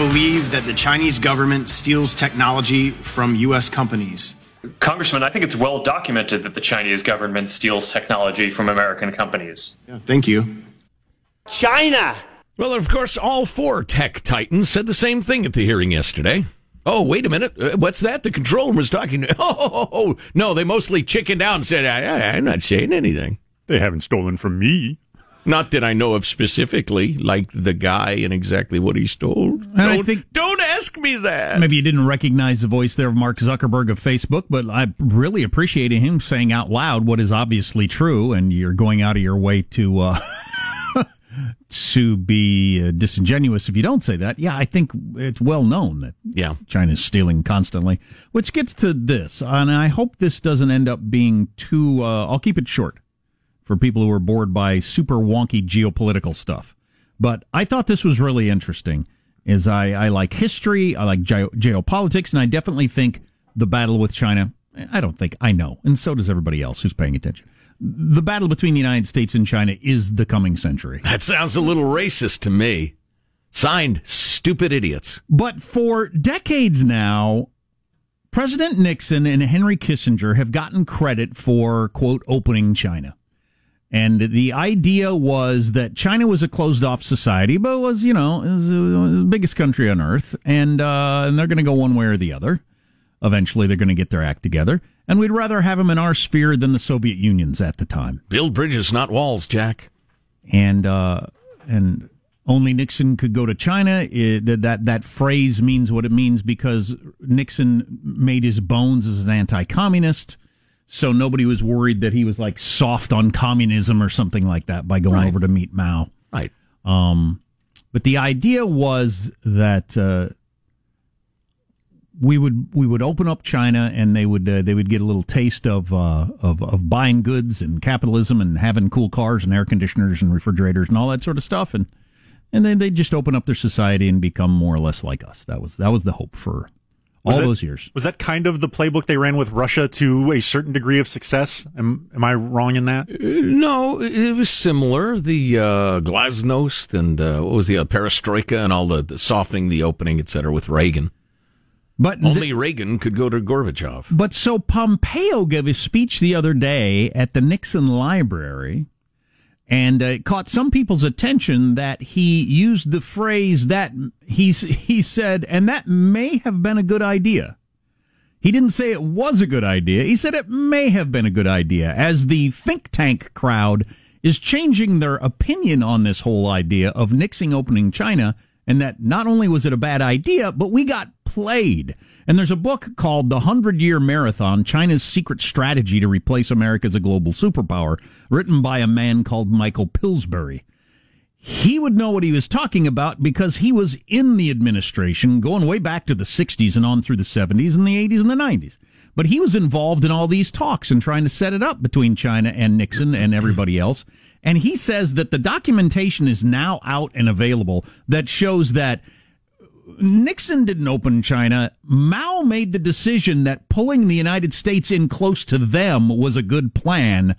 Do you believe that the Chinese government steals technology from U.S. companies? Congressman, I think it's well documented that the Chinese government steals technology from American companies. Yeah, thank you. China! Well, of course, all four tech titans said the same thing at the hearing yesterday. Oh, wait a minute. Uh, what's that? The controller was talking. Oh, no, they mostly chickened out and said, I, I, I'm not saying anything. They haven't stolen from me. Not that I know of specifically, like the guy and exactly what he stole. And don't, I think don't ask me that. maybe you didn't recognize the voice there of Mark Zuckerberg of Facebook, but I really appreciated him saying out loud what is obviously true, and you're going out of your way to uh, to be uh, disingenuous if you don't say that. Yeah, I think it's well known that Yeah. China's stealing constantly, which gets to this, and I hope this doesn't end up being too. Uh, I'll keep it short for people who are bored by super wonky geopolitical stuff. But I thought this was really interesting. Is I, I like history, I like geo- geopolitics, and I definitely think the battle with China. I don't think I know, and so does everybody else who's paying attention. The battle between the United States and China is the coming century. That sounds a little racist to me. Signed, stupid idiots. But for decades now, President Nixon and Henry Kissinger have gotten credit for, quote, opening China. And the idea was that China was a closed off society, but was, you know, is the biggest country on earth. And, uh, and they're going to go one way or the other. Eventually, they're going to get their act together. And we'd rather have them in our sphere than the Soviet Union's at the time. Build bridges, not walls, Jack. and uh, and only Nixon could go to China. It, that that that phrase means what it means because Nixon made his bones as an anti-communist, so nobody was worried that he was like soft on communism or something like that by going Right. over to meet Mao. Right. Um, but the idea was that uh, we would we would open up China and they would uh, they would get a little taste of, uh, of of buying goods and capitalism and having cool cars and air conditioners and refrigerators and all that sort of stuff and and then they'd just open up their society and become more or less like us. That was that was the hope for all Was that- those years. Was that kind of the playbook they ran with Russia to a certain degree of success? Am, am I wrong in that? No, it was similar. The uh, Glasnost and uh, what was the uh, Perestroika and all the, the softening, the opening, et cetera, with Reagan. But Only Reagan could go to Gorbachev. But so Pompeo gave a speech the other day at the Nixon Library, and uh, it caught some people's attention that he used the phrase that he he said, and that may have been a good idea. He didn't say it was a good idea. He said it may have been a good idea, as the think tank crowd is changing their opinion on this whole idea of Nixon opening China, and that not only was it a bad idea, but we got played. And there's a book called The Hundred Year Marathon China's Secret Strategy to Replace America as a Global Superpower, written by a man called Michael Pillsbury he would know what he was talking about because he was in the administration going way back to the 60s and on through the 70s and the 80s and the 90s. But he was involved in all these talks and trying to set it up between China and Nixon and everybody else. And he says that the documentation is now out and available that shows that Nixon didn't open China. Mao made the decision that pulling the United States in close to them was a good plan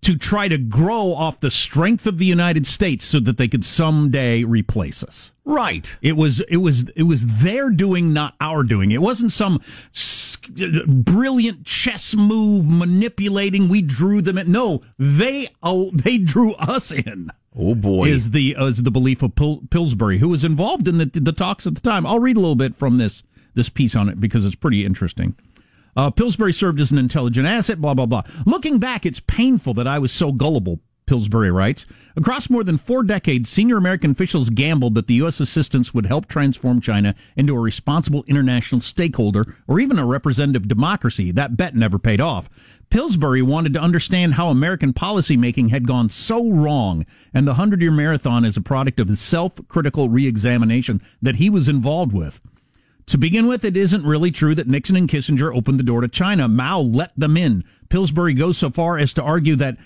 to try to grow off the strength of the United States so that they could someday replace us. Right. It was it was it was their doing, not our doing. It wasn't some brilliant chess move manipulating. We drew them in. No, they oh they drew us in. Oh boy. Is the uh, is the belief of Pil- Pillsbury, who was involved in the the talks at the time. I'll read a little bit from this this piece on it because it's pretty interesting. Uh, Pillsbury served as an intelligent asset, blah, blah, blah. Looking back, it's painful that I was so gullible, Pillsbury writes. Across more than four decades, senior American officials gambled that the U.S. assistance would help transform China into a responsible international stakeholder or even a representative democracy. That bet never paid off. Pillsbury wanted to understand how American policymaking had gone so wrong, and the 100 year marathon is a product of his self critical re examination that he was involved with. To begin with, it isn't really true that Nixon and Kissinger opened the door to China. Mao let them in. Pillsbury goes so far as to argue that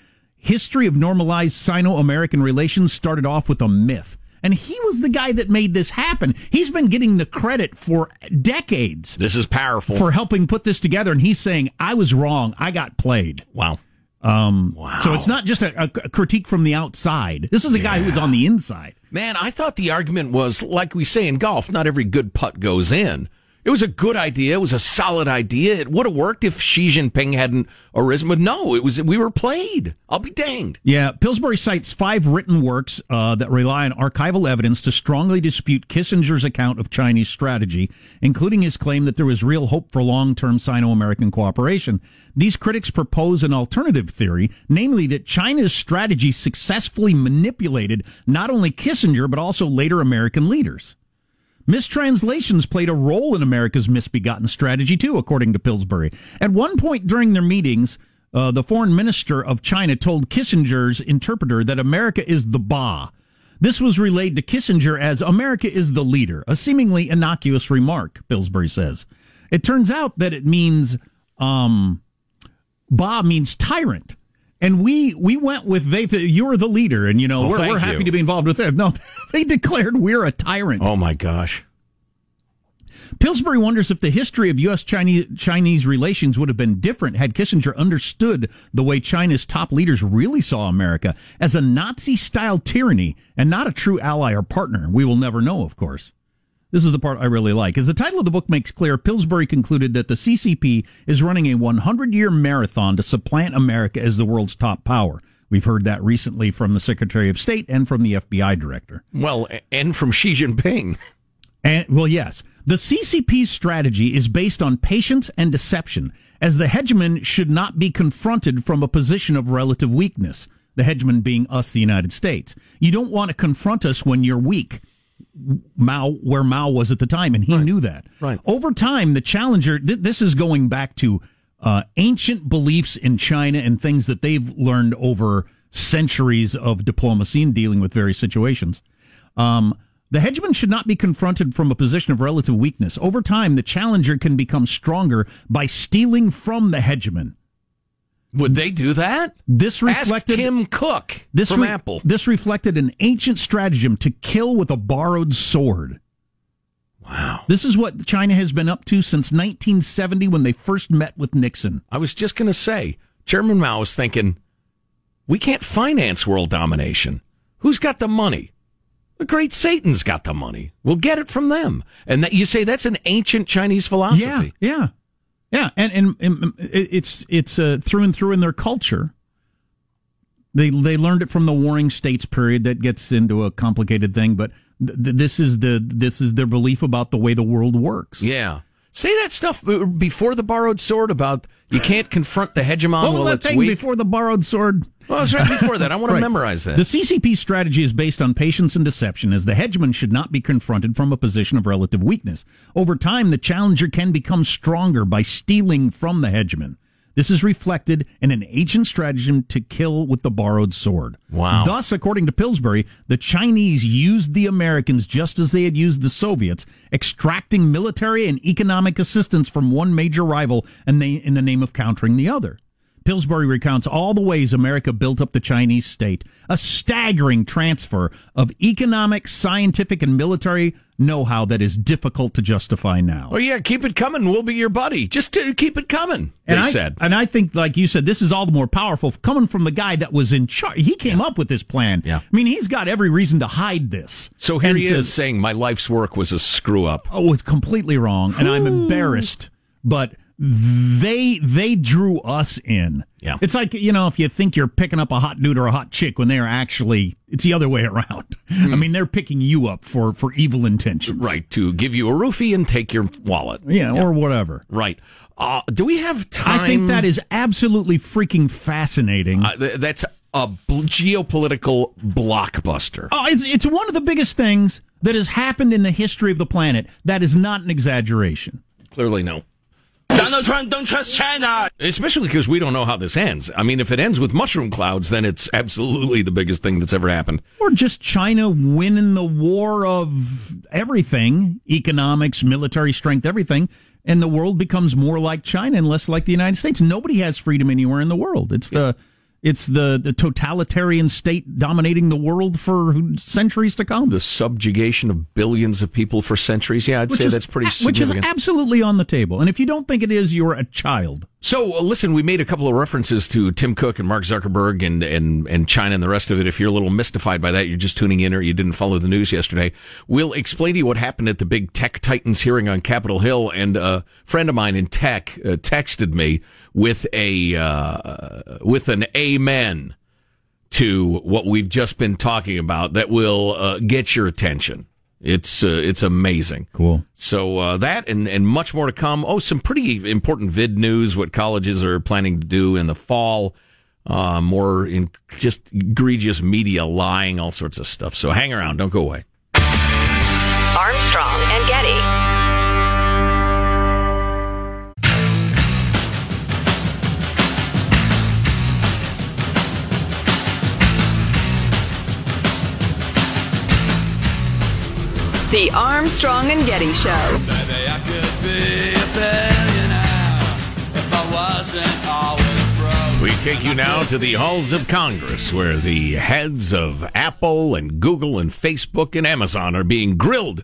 history of normalized Sino-American relations started off with a myth. And he was the guy that made this happen. He's been getting the credit for decades This is powerful. for helping put this together. And he's saying, I was wrong. I got played. wow. Um, Wow. So it's not just a, a critique from the outside. This is a guy who was on the inside. Man, I thought the argument was like we say in golf, not every good putt goes in. It was a good idea. It was a solid idea. It would have worked if Xi Jinping hadn't arisen. But no, it was we were played. I'll be danged. Yeah, Pillsbury cites five written works uh, that rely on archival evidence to strongly dispute Kissinger's account of Chinese strategy, including his claim that there was real hope for long-term Sino-American cooperation. These critics propose an alternative theory, namely that China's strategy successfully manipulated not only Kissinger but also later American leaders. Mistranslations played a role in America's misbegotten strategy, too, according to Pillsbury. At one point during their meetings, uh, the foreign minister of China told Kissinger's interpreter that America is the Ba. This was relayed to Kissinger as America is the leader, a seemingly innocuous remark, Pillsbury says. It turns out that it means, um, Ba means tyrant. And we we went with they. You're the leader, and you know Well, we're, we're happy you. to be involved with them. No, they declared we're a tyrant. Oh my gosh. Pillsbury wonders if the history of U.S. Chinese, Chinese relations would have been different had Kissinger understood the way China's top leaders really saw America as a Nazi style tyranny and not a true ally or partner. We will never know, of course. This is the part I really like. As the title of the book makes clear, Pillsbury concluded that the CCP is running a 100 year marathon to supplant America as the world's top power. We've heard that recently from the Secretary of State and from the FBI director. Well, and from Xi Jinping. And well, yes, the CCP's strategy is based on patience and deception, as the hegemon should not be confronted from a position of relative weakness. The hegemon being us, the United States. You don't want to confront us when you're weak. Mao, where Mao was at the time, and he knew that. Right. Over time, the challenger. Th- this is going back to uh, ancient beliefs in China and things that they've learned over centuries of diplomacy and dealing with various situations. Um, the hegemon should not be confronted from a position of relative weakness. Over time, the challenger can become stronger by stealing from the hegemon. Would they do that? This Ask reflected Tim Cook this from re- Apple. This reflected an ancient stratagem to kill with a borrowed sword. Wow. This is what China has been up to since 1970 when they first met with Nixon. I was just going to say, Chairman Mao was thinking, we can't finance world domination. Who's got the money? The great Satan's got the money. We'll get it from them. And that you say that's an ancient Chinese philosophy. Yeah, yeah, yeah, and and, and it's it's uh, through and through in their culture. They they learned it from the Warring States period. That gets into a complicated thing, but th- th- this is the this is their belief about the way the world works. Yeah. Say that stuff uh, before the borrowed sword about you can't confront the hegemon What was while that it's thing weak. before the borrowed sword? Well, it was right before that. I want to memorize that. The CCP strategy is based on patience and deception, as the hegemon should not be confronted from a position of relative weakness. Over time, the challenger can become stronger by stealing from the hegemon. This is reflected in an ancient stratagem to kill with the borrowed sword. Wow. Thus, according to Pillsbury, the Chinese used the Americans just as they had used the Soviets, extracting military and economic assistance from one major rival and they, in the name of countering the other. Pillsbury recounts all the ways America built up the Chinese state, a staggering transfer of economic, scientific, and military know-how that is difficult to justify now. oh yeah, keep it coming. We'll be your buddy. Just to keep it coming. They And I, said. and I think, like you said, this is all the more powerful coming from the guy that was in charge. He came up with this plan. Yeah. I mean, he's got every reason to hide this. So here And he is saying my life's work was a screw up. Oh, it's completely wrong, and I'm embarrassed. But they they drew us in. Yeah. it's like you know if you think you're picking up a hot dude or a hot chick when they are actually it's the other way around. I mean, they're picking you up for for evil intentions, Right, to give you a roofie and take your wallet. Yeah, or whatever. Right. Uh, do we have time? I think that is absolutely freaking fascinating. Uh, th- that's a bl- geopolitical blockbuster. Oh, it's it's one of the biggest things that has happened in the history of the planet. That is not an exaggeration. Clearly, no. Donald Trump don't trust China. Especially because we don't know how this ends. I mean, if it ends with mushroom clouds, then it's absolutely the biggest thing that's ever happened. Or just China winning the war of everything, economics, military strength, everything, and the world becomes more like China and less like the United States. Nobody has freedom anywhere in the world. It's the it's the, the totalitarian state dominating the world for centuries to come. The subjugation of billions of people for centuries. Yeah, I'd say is- that's pretty which is absolutely on the table. And if you don't think it is, you're a child. So uh, listen, we made a couple of references to Tim Cook and Mark Zuckerberg and, and, and China and the rest of it. If you're a little mystified by that, you're just tuning in or you didn't follow the news yesterday. We'll explain to you what happened at the big tech titans hearing on Capitol Hill. And a friend of mine in tech uh, texted me with a, uh, with an amen to what we've just been talking about that will uh, get your attention. It's uh, it's amazing. Cool. So uh, that and and much more to come. Oh, some pretty important vid news. What colleges are planning to do in the fall. Uh, more in just egregious media lying, all sorts of stuff. So hang around. Don't go away. Armstrong and Getty. The Armstrong and Getty Show. Maybe I could be a billionaire if I wasn't always broke. We take you now to the halls of Congress, where the heads of Apple and Google and Facebook and Amazon are being grilled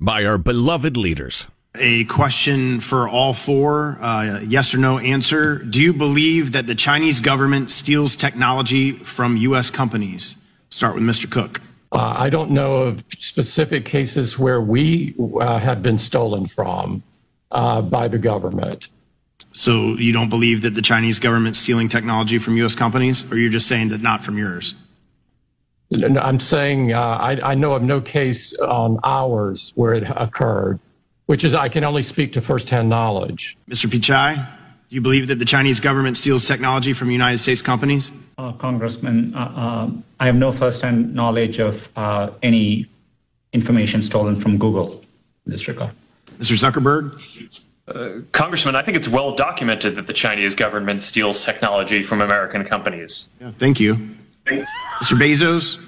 by our beloved leaders. A question for all four, uh, yes or no answer. Do you believe that the Chinese government steals technology from U.S. companies? Start with Mr. Cook. Uh, I don't know of specific cases where we uh, have been stolen from uh, by the government. So you don't believe that the Chinese government's stealing technology from U.S. companies, or you're just saying that not from yours? I'm saying uh, I, I know of no case on ours where it occurred, which is I can only speak to firsthand knowledge. Mr. Pichai, do you believe that the Chinese government steals technology from United States companies? Uh, Congressman, uh, uh, I have no first-hand knowledge of uh, any information stolen from Google in this regard. Mr. Zuckerberg? Congressman, I think it's well documented that the Chinese government steals technology from American companies. Yeah, thank you. Mr. Bezos?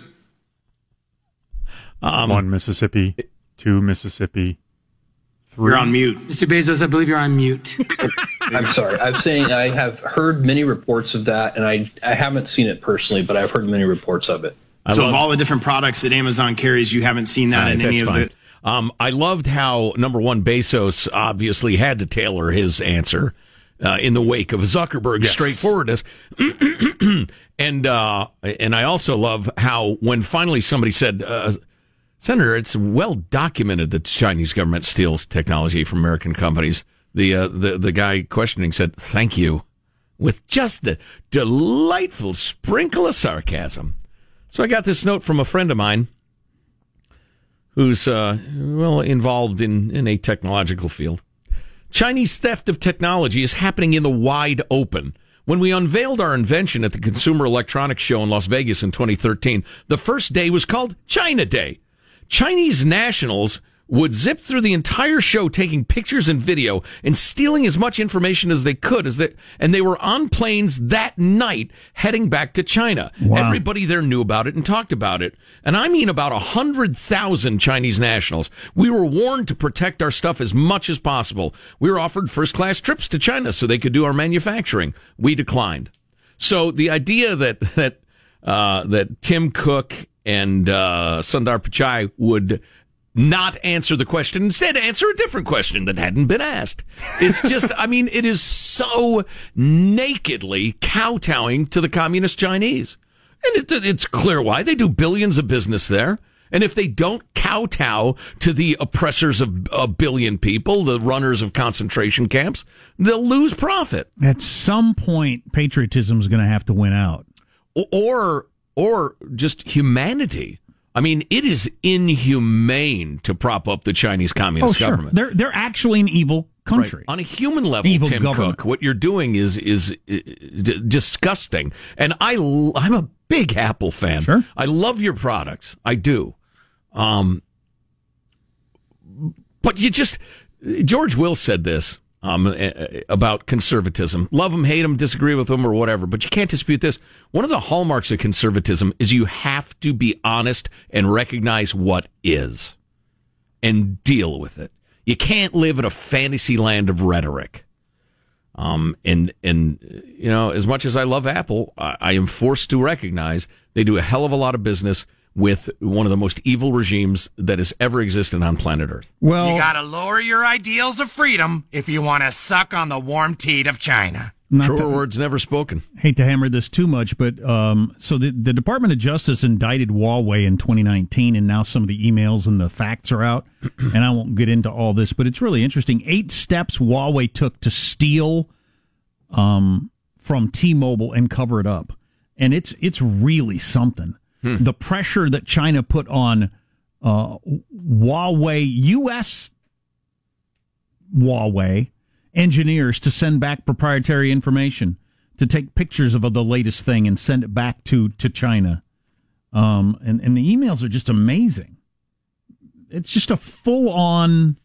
One Mississippi, two Mississippi, three. You're on mute. Mr. Bezos, I believe you're on mute. I'm sorry. I'm saying I have heard many reports of that, and I I haven't seen it personally, but I've heard many reports of it. I so love- of all the different products that Amazon carries, you haven't seen that All right, in any of fine. the. Um, I loved how number one Bezos obviously had to tailor his answer uh, in the wake of Zuckerberg's straightforwardness, and uh, and I also love how when finally somebody said, uh, "Senator, it's well documented that the Chinese government steals technology from American companies," the uh, the the guy questioning said, "Thank you," with just a delightful sprinkle of sarcasm. So I got this note from a friend of mine who's uh, well involved in, in a technological field. Chinese theft of technology is happening in the wide open. When we unveiled our invention at the Consumer Electronics Show in Las Vegas in 2013, the first day was called China Day. Chinese nationals would zip through the entire show taking pictures and video and stealing as much information as they could as they, and they were on planes that night heading back to China. Wow. Everybody there knew about it and talked about it. And I mean about a hundred thousand Chinese nationals. We were warned to protect our stuff as much as possible. We were offered first class trips to China so they could do our manufacturing. We declined. So the idea that, that, uh, that Tim Cook and, uh, Sundar Pichai would not answer the question, instead answer a different question that hadn't been asked. It's just, I mean, it is so nakedly kowtowing to the communist Chinese. And it, it's clear why. They do billions of business there. And if they don't kowtow to the oppressors of a billion people, the runners of concentration camps, they'll lose profit. At some point, patriotism is going to have to win out. or or just humanity. I mean, it is inhumane to prop up the Chinese communist oh, sure. government. They're they're actually an evil country. Right. On a human level, Evil Tim government. Cook, what you're doing is is uh, d- disgusting. And I l- I'm a big Apple fan. Sure. I love your products. I do. Um, but you just George Will said this um, about conservatism. Love them, hate them, disagree with them, or whatever. But you can't dispute this. One of the hallmarks of conservatism is you have to be honest and recognize what is, and deal with it. You can't live in a fantasy land of rhetoric. Um, and and you know, as much as I love Apple, I, I am forced to recognize they do a hell of a lot of business with one of the most evil regimes that has ever existed on planet Earth. Well, you gotta lower your ideals of freedom if you want to suck on the warm teat of China. Not Truer to- words never spoken. hate to hammer this too much, but um, so the, the Department of Justice indicted Huawei in 2019, and now some of the emails and the facts are out. and I won't get into all this, but it's really interesting. Eight steps Huawei took to steal um, from T-Mobile and cover it up, and it's it's really something. The pressure that China put on uh, Huawei U.S. Huawei engineers to send back proprietary information, to take pictures of the latest thing and send it back to to China. Um, and and the emails are just amazing. It's just a full on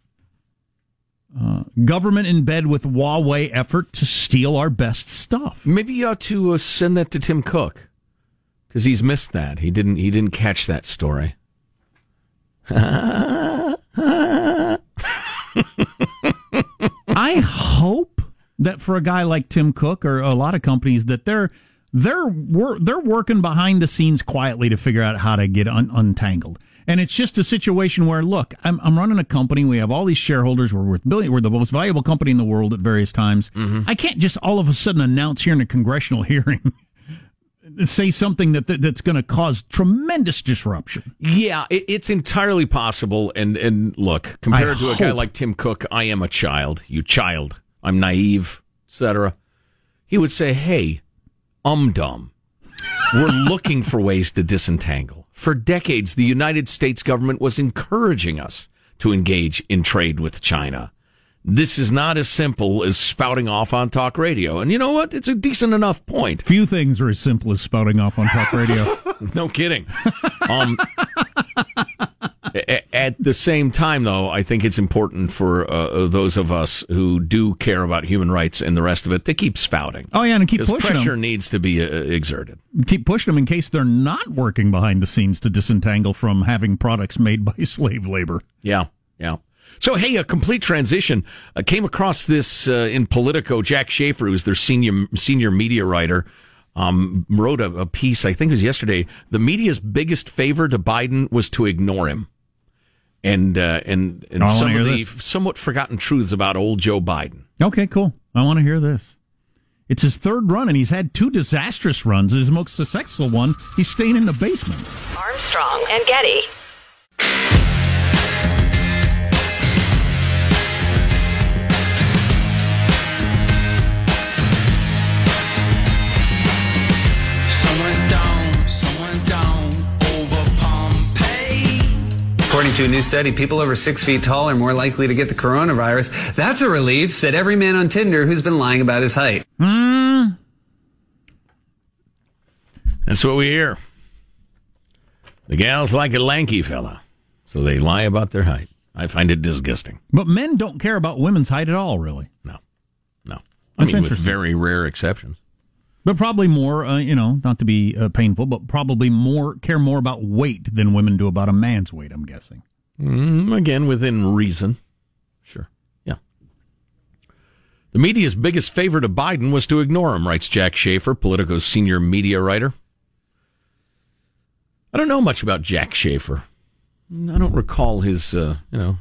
uh, government in bed with Huawei effort to steal our best stuff. Maybe you ought to uh, send that to Tim Cook because he's missed that. He didn't. He didn't catch that story. I hope that for a guy like Tim Cook or a lot of companies that they're they're wor- they're working behind the scenes quietly to figure out how to get un- untangled. And it's just a situation where, look, I'm, I'm running a company. We have all these shareholders. We're worth billion. We're the most valuable company in the world at various times. Mm-hmm. I can't just all of a sudden announce here in a congressional hearing, say something that, that that's going to cause tremendous disruption. Yeah, it, it's entirely possible. And and look, compared I to a guy like Tim Cook, I am a child. You child. I'm naive, etc. He would say, "Hey, um, dumb. We're looking for ways to disentangle. For decades, the United States government was encouraging us to engage in trade with China." This is not as simple as spouting off on talk radio. And you know what? It's a decent enough point. Few things are as simple as spouting off on talk radio. No kidding. Um, a- at the same time, though, I think it's important for uh, those of us who do care about human rights and the rest of it to keep spouting. Oh yeah, and keep pushing pressure them. needs to be uh, exerted. keep pushing them in case they're not working behind the scenes to disentangle from having products made by slave labor. Yeah, yeah. So, hey, a complete transition. I came across this uh, in Politico. Jack Shafer, who's their senior senior media writer, um, wrote a, a piece. I think it was yesterday. The media's biggest favor to Biden was to ignore him, and uh, and and I some of the this. somewhat forgotten truths about old Joe Biden. Okay, cool. I want to hear this. It's his third run, and he's had two disastrous runs. His most successful one, he's staying in the basement. Armstrong and Getty. According to a new study, people over six feet tall are more likely to get the coronavirus. That's a relief, said every man on Tinder who's been lying about his height. Hmm. That's what we hear. The gals like a lanky fella, so they lie about their height. I find it disgusting. But men don't care about women's height at all, really. No, no. I That's mean, with very rare exceptions. But probably more, uh, you know, not to be uh, painful, but probably more care more about weight than women do about a man's weight. I'm guessing. Mm, again, within reason. Sure. Yeah. The media's biggest favor to Biden was to ignore him, writes Jack Shafer, Politico's senior media writer. I don't know much about Jack Shafer. I don't recall his, uh, you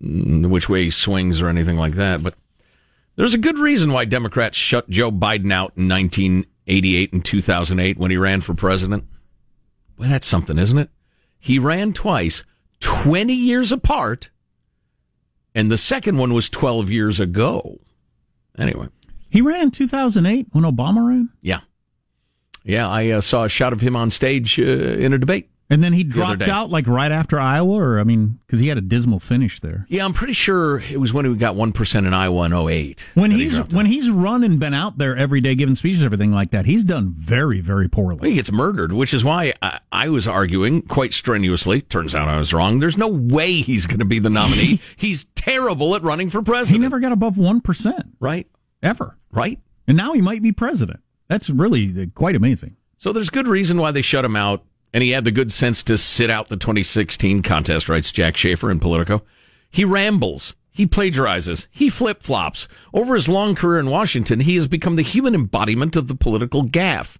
know, which way he swings or anything like that. But there's a good reason why Democrats shut Joe Biden out in 1988 and 2008 when he ran for president. Well, that's something, isn't it? He ran twice, 20 years apart, and the second one was 12 years ago. Anyway, He ran in 2008 when Obama ran, yeah. Yeah, I uh, saw a shot of him on stage uh, in a debate. And then he dropped day. out like right after Iowa, or I mean, because he had a dismal finish there. Yeah, I'm pretty sure it was when he got 1% in Iowa in 08. When he he's dropped when he's run and been out there every day giving speeches, everything like that, he's done very very poorly. He gets murdered, which is why I, I was arguing quite strenuously. Turns out I was wrong. There's no way he's going to be the nominee. he's terrible at running for president. He never got above one percent right, ever, right. and now he might be president. That's really uh, quite amazing. So there's good reason why they shut him out, and he had the good sense to sit out the 2016 contest, writes Jack Shafer in Politico. He rambles. He plagiarizes. He flip flops. Over his long career in Washington, he has become the human embodiment of the political gaffe.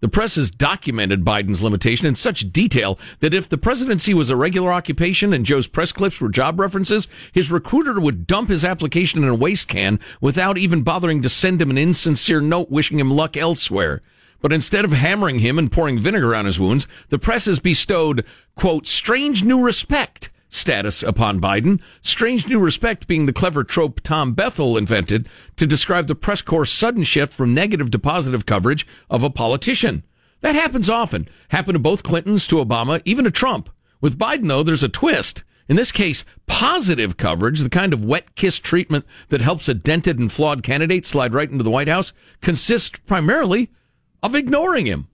The press has documented Biden's limitation in such detail that if the presidency was a regular occupation and Joe's press clips were job references, his recruiter would dump his application in a waste can without even bothering to send him an insincere note wishing him luck elsewhere. But instead of hammering him and pouring vinegar on his wounds, the press has bestowed, quote, strange new respect status upon Biden. Strange new respect being the clever trope Tom Bethell invented to describe the press corps' sudden shift from negative to positive coverage of a politician. That happens often. Happened to both Clintons, to Obama, even to Trump. With Biden, though, there's a twist. In this case, positive coverage, the kind of wet kiss treatment that helps a dented and flawed candidate slide right into the White House, consists primarily of ignoring him.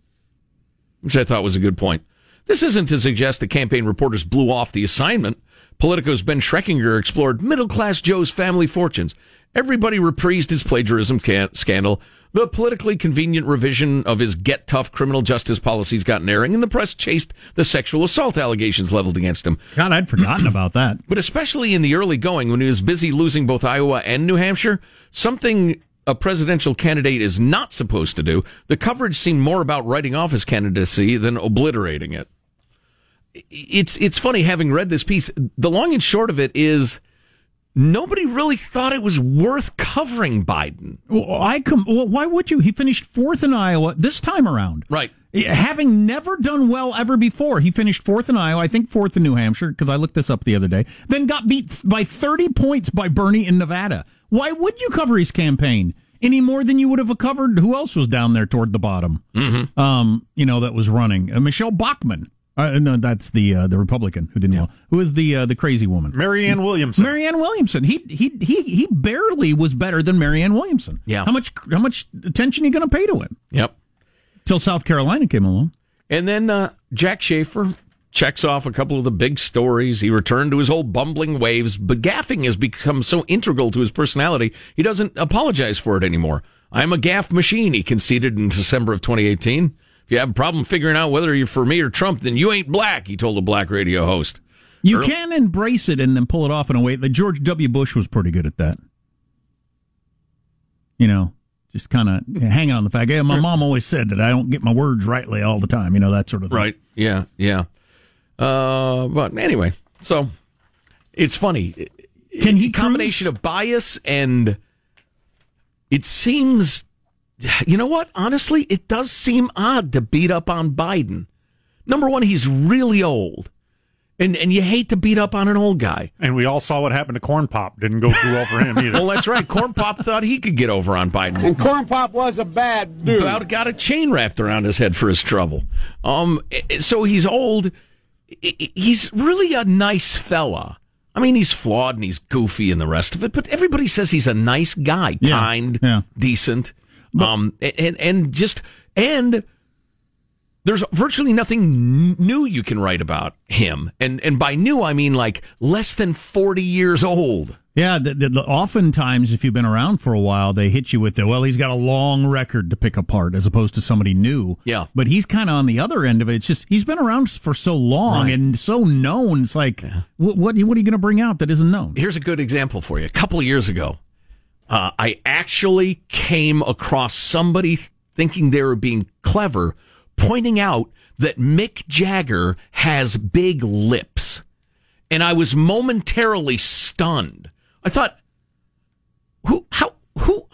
Which I thought was a good point. This isn't to suggest the campaign reporters blew off the assignment. Politico's Ben Schreckinger explored middle class Joe's family fortunes. Everybody reprised his plagiarism can- scandal. The politically convenient revision of his get tough criminal justice policies got an airing, and the press chased the sexual assault allegations leveled against him. God, I'd forgotten about that. But especially in the early going, when he was busy losing both Iowa and New Hampshire, something a presidential candidate is not supposed to do, the coverage seemed more about writing off his candidacy than obliterating it it's it's funny having read this piece. The long and short of it is nobody really thought it was worth covering Biden. Well, I com- well, why would you? He finished fourth in Iowa this time around. Right. Having never done well ever before, he finished fourth in Iowa, I think fourth in New Hampshire, because I looked this up the other day, then got beat by 30 points by Bernie in Nevada. Why would you cover his campaign? Any more than you would have covered who else was down there toward the bottom? Mm-hmm. Um, you know, that was running. Uh, Michele Bachmann. Uh, no, that's the uh, the Republican who didn't. Yeah. Who is the uh, the crazy woman? Marianne Williamson. Marianne Williamson. He he he he barely was better than Marianne Williamson. Yeah. How much how much attention are you going to pay to him? Yep. Till South Carolina came along, and then uh, Jack Shafer checks off a couple of the big stories. He returned to his old bumbling waves, but gaffing has become so integral to his personality. He doesn't apologize for it anymore. I'm a gaffe machine. He conceded in December of 2018. If you have a problem figuring out whether you're for me or Trump, then you ain't black, he told a black radio host. You Early- can embrace it and then pull it off in a way that George W. Bush was pretty good at that. You know, just kind of hanging on the fact, hey, my mom always said that I don't get my words rightly all the time, you know, that sort of thing. Right. Yeah. Yeah. Uh, but anyway, so it's funny. Can he combination cruise? of bias and it seems you know what? Honestly, it does seem odd to beat up on Biden. Number one, he's really old. And and you hate to beat up on an old guy. And we all saw what happened to Corn Pop. Didn't go too well for him either. well, that's right. Corn Pop thought he could get over on Biden. And Corn Pop was a bad dude. About got a chain wrapped around his head for his trouble. Um, so he's old. He's really a nice fella. I mean, he's flawed and he's goofy and the rest of it, but everybody says he's a nice guy, yeah. kind, yeah. decent. But, um, and, and just, and there's virtually nothing new you can write about him. And, and by new, I mean like less than 40 years old. Yeah, the, the, the, oftentimes, if you've been around for a while, they hit you with the, well, he's got a long record to pick apart as opposed to somebody new. Yeah. But he's kind of on the other end of it. It's just, he's been around for so long Right. and so known. It's like, Yeah. what, what, what are you going to bring out that isn't known? Here's a good example for you. A couple of years ago, uh, I actually came across somebody thinking they were being clever, pointing out that Mick Jagger has big lips. And I was momentarily stunned. I thought, who, how, who,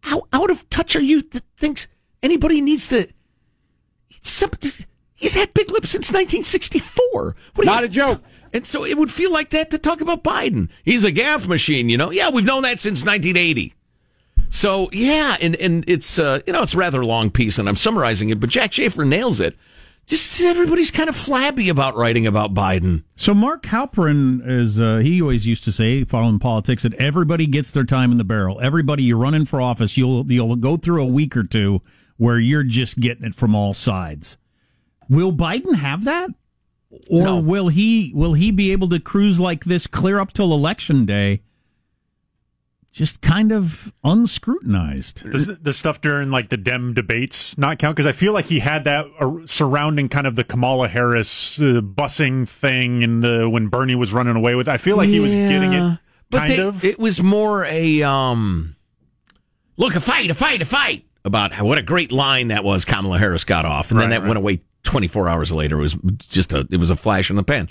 how out of touch are you that thinks anybody needs to, he's had big lips since 1964. What Not a joke. And so it would feel like that to talk about Biden. He's a gaffe machine, you know. Yeah, we've known that since 1980. So yeah, and and it's uh, you know it's a rather long piece, and I'm summarizing it, but Jack Shafer nails it. Just everybody's kind of flabby about writing about Biden. So Mark Halperin is uh, he always used to say, following politics, that everybody gets their time in the barrel. Everybody you run in for office, you'll you'll go through a week or two where you're just getting it from all sides. Will Biden have that, or No. will he will he be able to cruise like this clear up till election day? Just kind of unscrutinized. Does the stuff during like the Dem debates not count? Because I feel like he had that uh, surrounding kind of the Kamala Harris uh, busing thing, and the when Bernie was running away with. It. I feel like he was getting it but kind they- of. It was more a um, look a fight, a fight, a fight. about how, what a great line that was. Kamala Harris got off, and then that right. went away 24 hours later. It was just a it was a flash in the pan.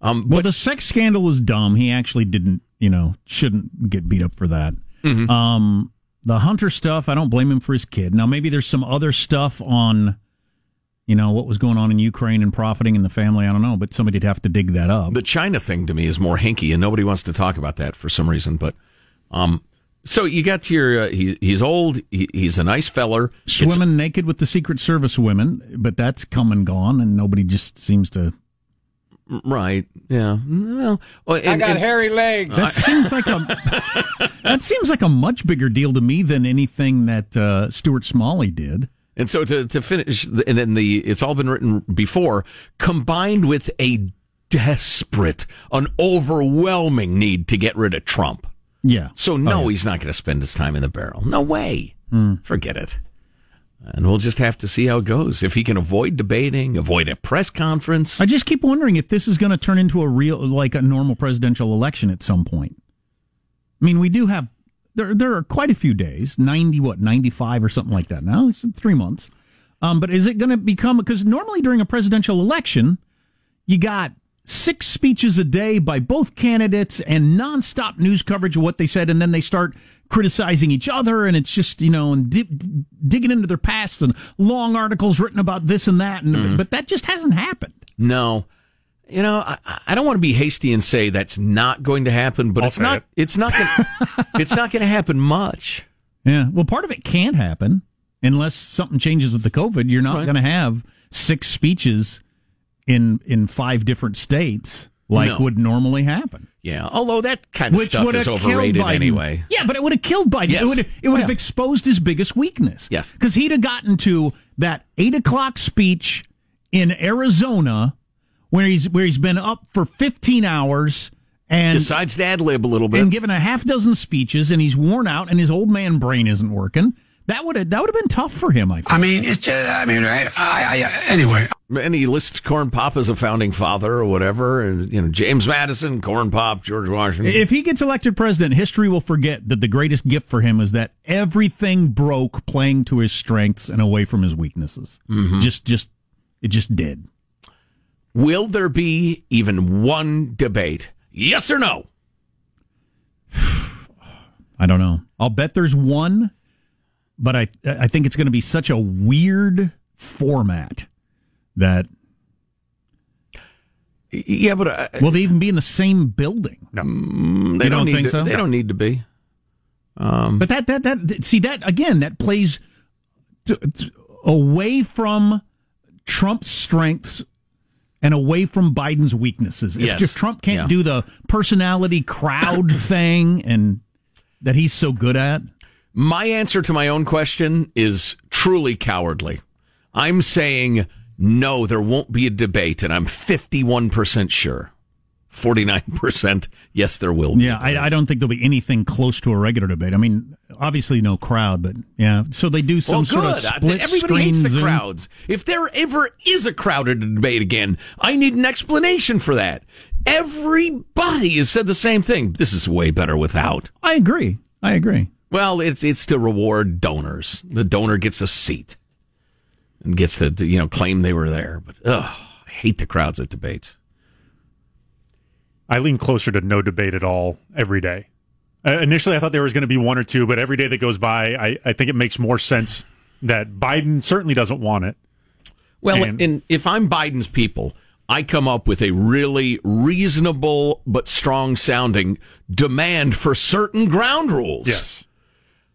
Um, well, the sex scandal was dumb. He actually didn't, you know, shouldn't get beat up for that. Mm-hmm. Um, the Hunter stuff, I don't blame him for his kid. Now, maybe there's some other stuff on, you know, what was going on in Ukraine and profiting in the family. I don't know, but somebody'd have to dig that up. The China thing to me is more hinky, and nobody wants to talk about that for some reason. But um, so you got to your uh, he, he's old. He, he's a nice feller. It's- Swimming naked with the Secret Service women, but that's come and gone, and nobody just seems to. right? Yeah. Well, well I got and- hairy legs. That seems like a that seems like a much bigger deal to me than anything that uh, Stuart Smalley did. And so to, to finish, and then the it's all been written before, combined with a desperate, an overwhelming need to get rid of Trump. Yeah. So no, Oh, yeah. he's not going to spend his time in the barrel. No way. Hmm. Forget it. And we'll just have to see how it goes. If he can avoid debating, avoid a press conference. I just keep wondering if this is going to turn into a real, like a normal presidential election at some point. I mean, we do have there. There are quite a few days, ninety what, ninety five or something like that. Now it's three months. Um, but is it going to become because normally during a presidential election, you got six speeches a day by both candidates and nonstop news coverage of what they said, and then they start criticizing each other, and it's just you know and di- digging into their pasts and long articles written about this and that, and Mhm. but that just hasn't happened. No. You know, I, I don't want to be hasty and say that's not going to happen, but I'll it's not. it. It's not. Gonna, it's not going to happen much. Yeah. Well, part of it can't happen unless something changes with the COVID. You're not Right. going to have six speeches in in five different states like No. would normally happen. Yeah. Although that kind of stuff would is have killed overrated anyway. Yeah, but it would have killed Biden. Yes. It would have, it would Oh, have yeah. exposed his biggest weakness. Yes. because he'd have gotten to that eight o'clock speech in Arizona where he's where he's been up for fifteen hours and Decides to ad lib a little bit. and given a half dozen speeches, and he's worn out, and his old man brain isn't working. That would have that would have been tough for him. I think. I mean, it's. Uh, I mean, I, I, I, anyway. And he lists Corn Pop as a founding father or whatever, and you know James Madison, Corn Pop, George Washington. If he gets elected president, history will forget that the greatest gift for him is that everything broke playing to his strengths and away from his weaknesses. Mhm. Just, just, it just did. Will there be even one debate? Yes or no? I don't know. I'll bet there's one, but I, I think it's going to be such a weird format that. Yeah, but uh, will they even be in the same building? No, Mm, they you don't, don't, think to, so. They don't need to be. Um, But that that that see that again that plays t- t- away from Trump's strengths and away from Biden's weaknesses. If, Yes. if Trump can't Yeah. do the personality crowd thing and that he's so good at, My answer to my own question is truly cowardly. I'm saying no, there won't be a debate, and I'm 51% sure. 49%, yes, there will be. yeah, I, I don't think there'll be anything close to a regular debate. I mean, obviously no crowd, but yeah. So they do some well, sort of Uh, split Everybody hates the Zoom. crowds. If there ever is a crowded debate again, I need an explanation for that. Everybody has said the same thing. This is way better without. I agree. I agree. Well, it's it's to reward donors. The donor gets a seat and gets to, you know claim they were there. But ugh, I hate the crowds at debates. I lean closer to no debate at all every day. Uh, initially, I thought there was going to be one or two, but every day that goes by, I, I think it makes more sense that Biden certainly doesn't want it. Well, And- and if I'm Biden's people, I come up with a really reasonable but strong sounding demand for certain ground rules. Yes.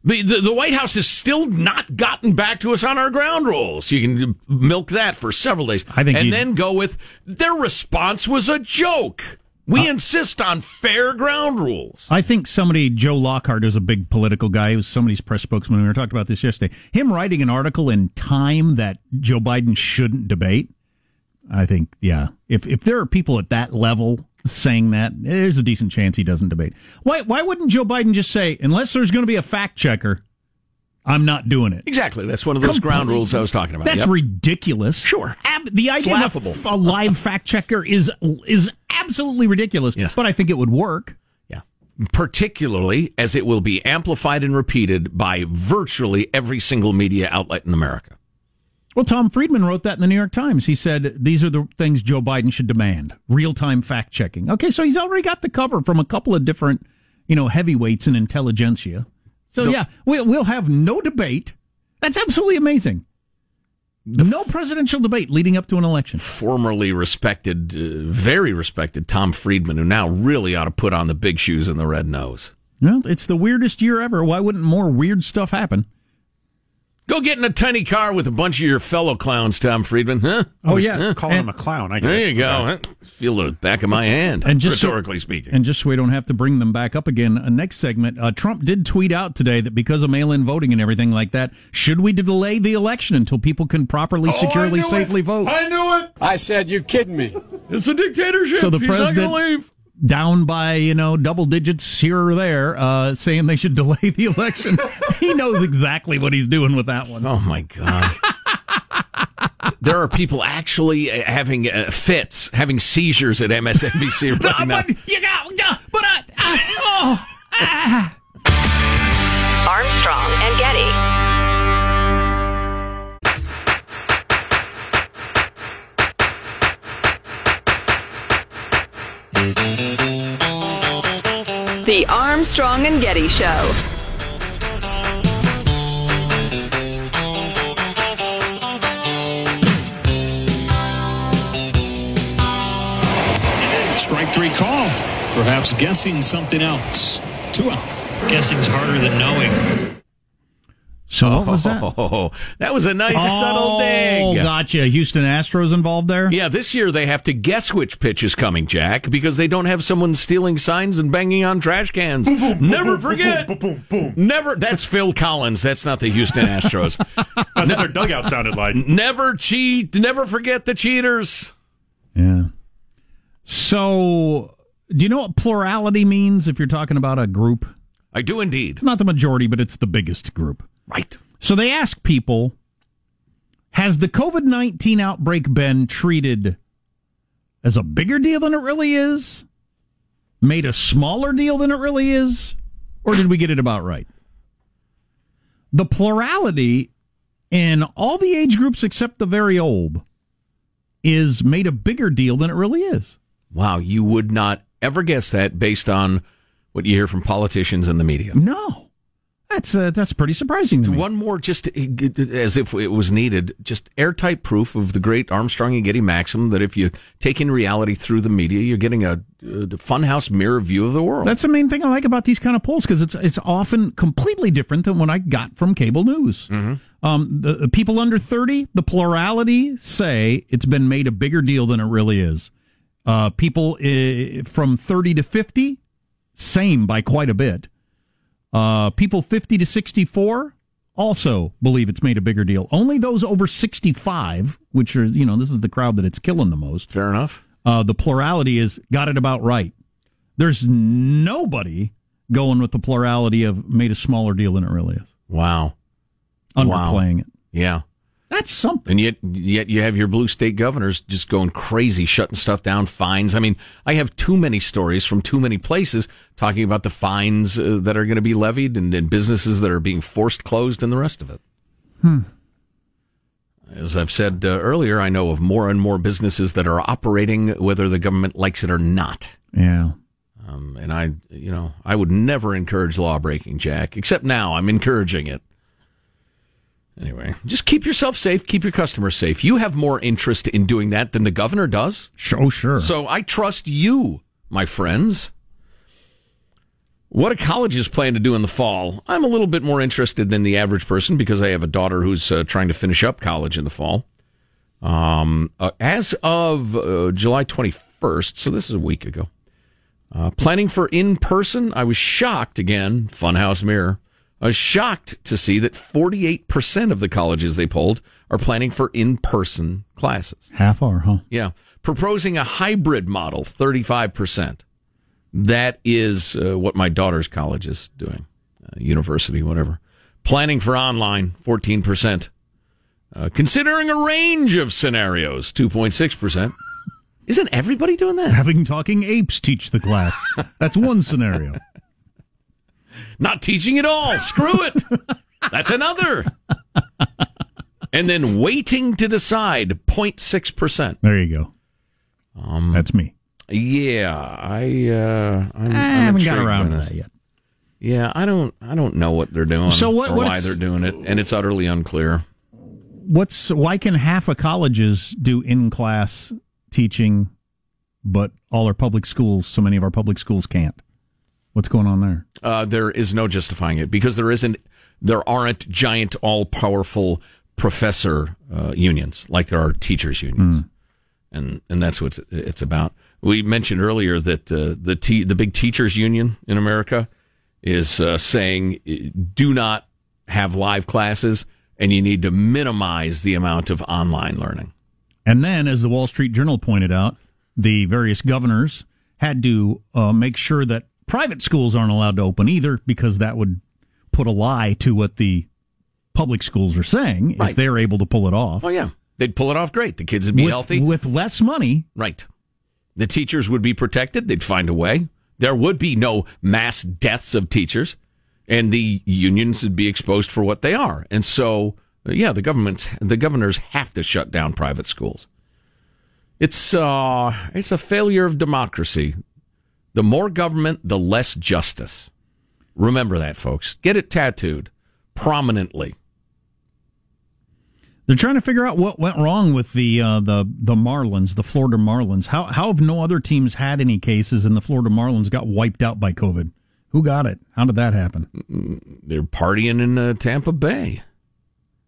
The, the the White House has still not gotten back to us on our ground rules. You can milk that for several days, I think and you'd- then go with their response was a joke. We uh, insist on fair ground rules. I think somebody, Joe Lockhart, is a big political guy. He was somebody's press spokesman. We were talking about this yesterday. Him writing an article in Time that Joe Biden shouldn't debate. I think, yeah. If if there are people at that level saying that, there's a decent chance he doesn't debate. Why why wouldn't Joe Biden just say, unless there's going to be a fact checker, I'm not doing it? Exactly. That's one of those ground rules I was talking about. That's Yep. ridiculous. Sure. Ab- the idea of laughable. a, a live fact checker is is absolutely ridiculous. Yes. But I think it would work. Yeah. particularly as it will be amplified and repeated by virtually every single media outlet in America. Well, Tom Friedman wrote that in the New York Times. He said these are the things Joe Biden should demand: real-time fact-checking. Okay, so he's already got the cover from a couple of different, you know, heavyweights in intelligentsia. So yeah, we'll we'll have no debate. That's absolutely amazing. No presidential debate leading up to an election. Formerly respected, uh, very respected Tom Friedman, who now really ought to put on the big shoes and the red nose. Well, it's the weirdest year ever. Why wouldn't more weird stuff happen? Go get in a tiny car with a bunch of your fellow clowns, Tom Friedman, huh? Oh, yeah. Huh? Calling him a clown. I get There it. you go. Okay. huh? Feel the back of my hand, And just so- speaking. And just so we don't have to bring them back up again, uh, next segment, uh, Trump did tweet out today that because of mail-in voting and everything like that, should we delay the election until people can properly, securely, safely vote? I knew it. I said, you kidding me? It's a dictatorship. So the He's president gonna leave. Down by you know double digits here or there, uh, saying they should delay the election. he knows exactly what he's doing with that one. Oh my god. there are people actually uh, having uh, fits, having seizures at MSNBC right now. You got, uh, but I, I oh, ah. Armstrong and Getty. The Armstrong and Getty Show. Strike three call. Perhaps guessing something else. Two out. Guessing's harder than knowing. So what was that? Oh, that was a nice subtle Oh, dig. gotcha. Houston Astros involved there. Yeah, this year they have to guess which pitch is coming, Jack, because they don't have someone stealing signs and banging on trash cans. Never forget. Never. That's Phil Collins. That's not the Houston Astros. That's what their dugout sounded like. Never cheat. Never forget the cheaters. Yeah. So, do you know what plurality means if you're talking about a group? I do indeed. It's not the majority, but it's the biggest group. Right. So they ask people Has the COVID 19 outbreak been treated as a bigger deal than it really is? Made a smaller deal than it really is? Or did we get it about right? The plurality in all the age groups except the very old is made a bigger deal than it really is. Wow, you would not ever guess that based on what you hear from politicians and the media. No. That's uh, that's pretty surprising to me. One more, just as if it was needed, just airtight proof of the great Armstrong and Getty maxim that if you take in reality through the media, you're getting a, a funhouse mirror view of the world. That's the main thing I like about these kind of polls because it's it's often completely different than what I got from cable news. Um, the, the people under thirty, the plurality say it's been made a bigger deal than it really is. Uh, people uh, from thirty to fifty, same by quite a bit. Uh, people fifty to sixty-four also believe it's made a bigger deal. Only those over sixty-five, which are you know this is the crowd that it's killing the most. Fair enough. Uh, the plurality is got it about right. There's nobody going with the plurality of made a smaller deal than it really is. Wow. Underplaying it. Yeah. That's something. And yet, yet you have your blue state governors just going crazy, shutting stuff down, fines. I mean, I have too many stories from too many places talking about the fines uh, that are going to be levied and, and businesses that are being forced closed and the rest of it. Hmm. As I've said uh, earlier, I know of more and more businesses that are operating whether the government likes it or not. Yeah. Um, and I, you know, I would never encourage law breaking, Jack, except now I'm encouraging it. Anyway, just keep yourself safe, keep your customers safe. You have more interest in doing that than the governor does. Oh, sure. So I trust you, my friends. What do colleges plan to do in the fall? I'm a little bit more interested than the average person because I have a daughter who's uh, trying to finish up college in the fall. Um, uh, as of uh, July 21st, so this is a week ago, uh, planning for in person, I was shocked again, Funhouse Mirror. Was shocked to see that 48% of the colleges they polled are planning for in person classes. Half hour, huh? Yeah. Proposing a hybrid model, 35%. That is uh, what my daughter's college is doing, uh, university, whatever. Planning for online, 14%. Uh, considering a range of scenarios, 2.6%. Isn't everybody doing that? Having talking apes teach the class. That's one scenario. Not teaching at all. Screw it. That's another. And then waiting to decide 0.6%. There you go. Um, That's me. Yeah, I uh I'm, I I'm haven't got around to that yet. Yeah, I don't I don't know what they're doing So what- why they're doing it and it's utterly unclear. What's why can half of colleges do in class teaching, but all our public schools, so many of our public schools can't? What's going on there? Uh, there is no justifying it because there isn't there aren't giant all powerful professor uh, unions like there are teachers unions. And and that's what it's, it's about. We mentioned earlier that uh, the te- the big teachers union in America is uh, saying uh, do not have live classes and you need to minimize the amount of online learning. And then, as the Wall Street Journal pointed out, the various governors had to uh, make sure that private schools aren't allowed to open either, because that would put a lie to what the public schools are saying if they're able to pull it off. Oh yeah, they'd pull it off great. The kids would be with, healthy. with less money. Right. The teachers would be protected. They'd find a way. There would be no mass deaths of teachers, and the unions would be exposed for what they are. And so, yeah, the governments, the governors have to shut down private schools. It's uh, it's a failure of democracy. The more government, the less justice. Remember that, folks. Get it tattooed prominently. They're trying to figure out what went wrong with the uh, the the Marlins, the Florida Marlins. How how have no other teams had any cases, and the Florida Marlins got wiped out by COVID? Who got it? How did that happen? They're partying in uh, Tampa Bay.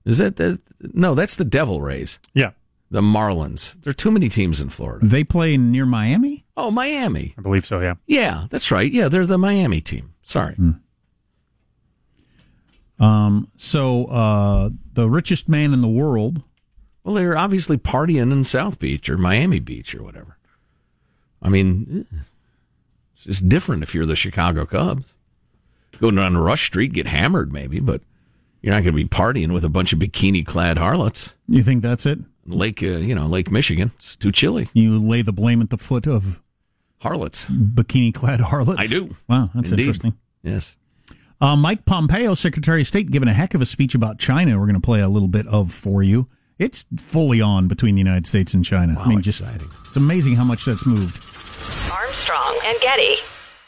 Is that the no? That's the Devil Rays. Yeah, the Marlins. There are too many teams in Florida. They play near Miami. Oh, Miami. I believe so. Yeah. Yeah, that's right. Yeah, they're the Miami team. Sorry. Um, so uh, the richest man in the world. Well, they're obviously partying in South Beach or Miami Beach or whatever. I mean, it's just different if you're the Chicago Cubs. Go down Rush Street, get hammered maybe, but you're not going to be partying with a bunch of bikini-clad harlots. You think that's it? Lake, uh, you know, Lake Michigan. It's too chilly. You lay the blame at the foot of harlots, bikini-clad harlots. I do. Wow, that's Indeed. interesting. Yes. Uh, Mike Pompeo, Secretary of State, giving a heck of a speech about China. We're going to play a little bit of for you. It's fully on between the United States and China. I mean, just it's amazing how much that's moved. Armstrong and Getty.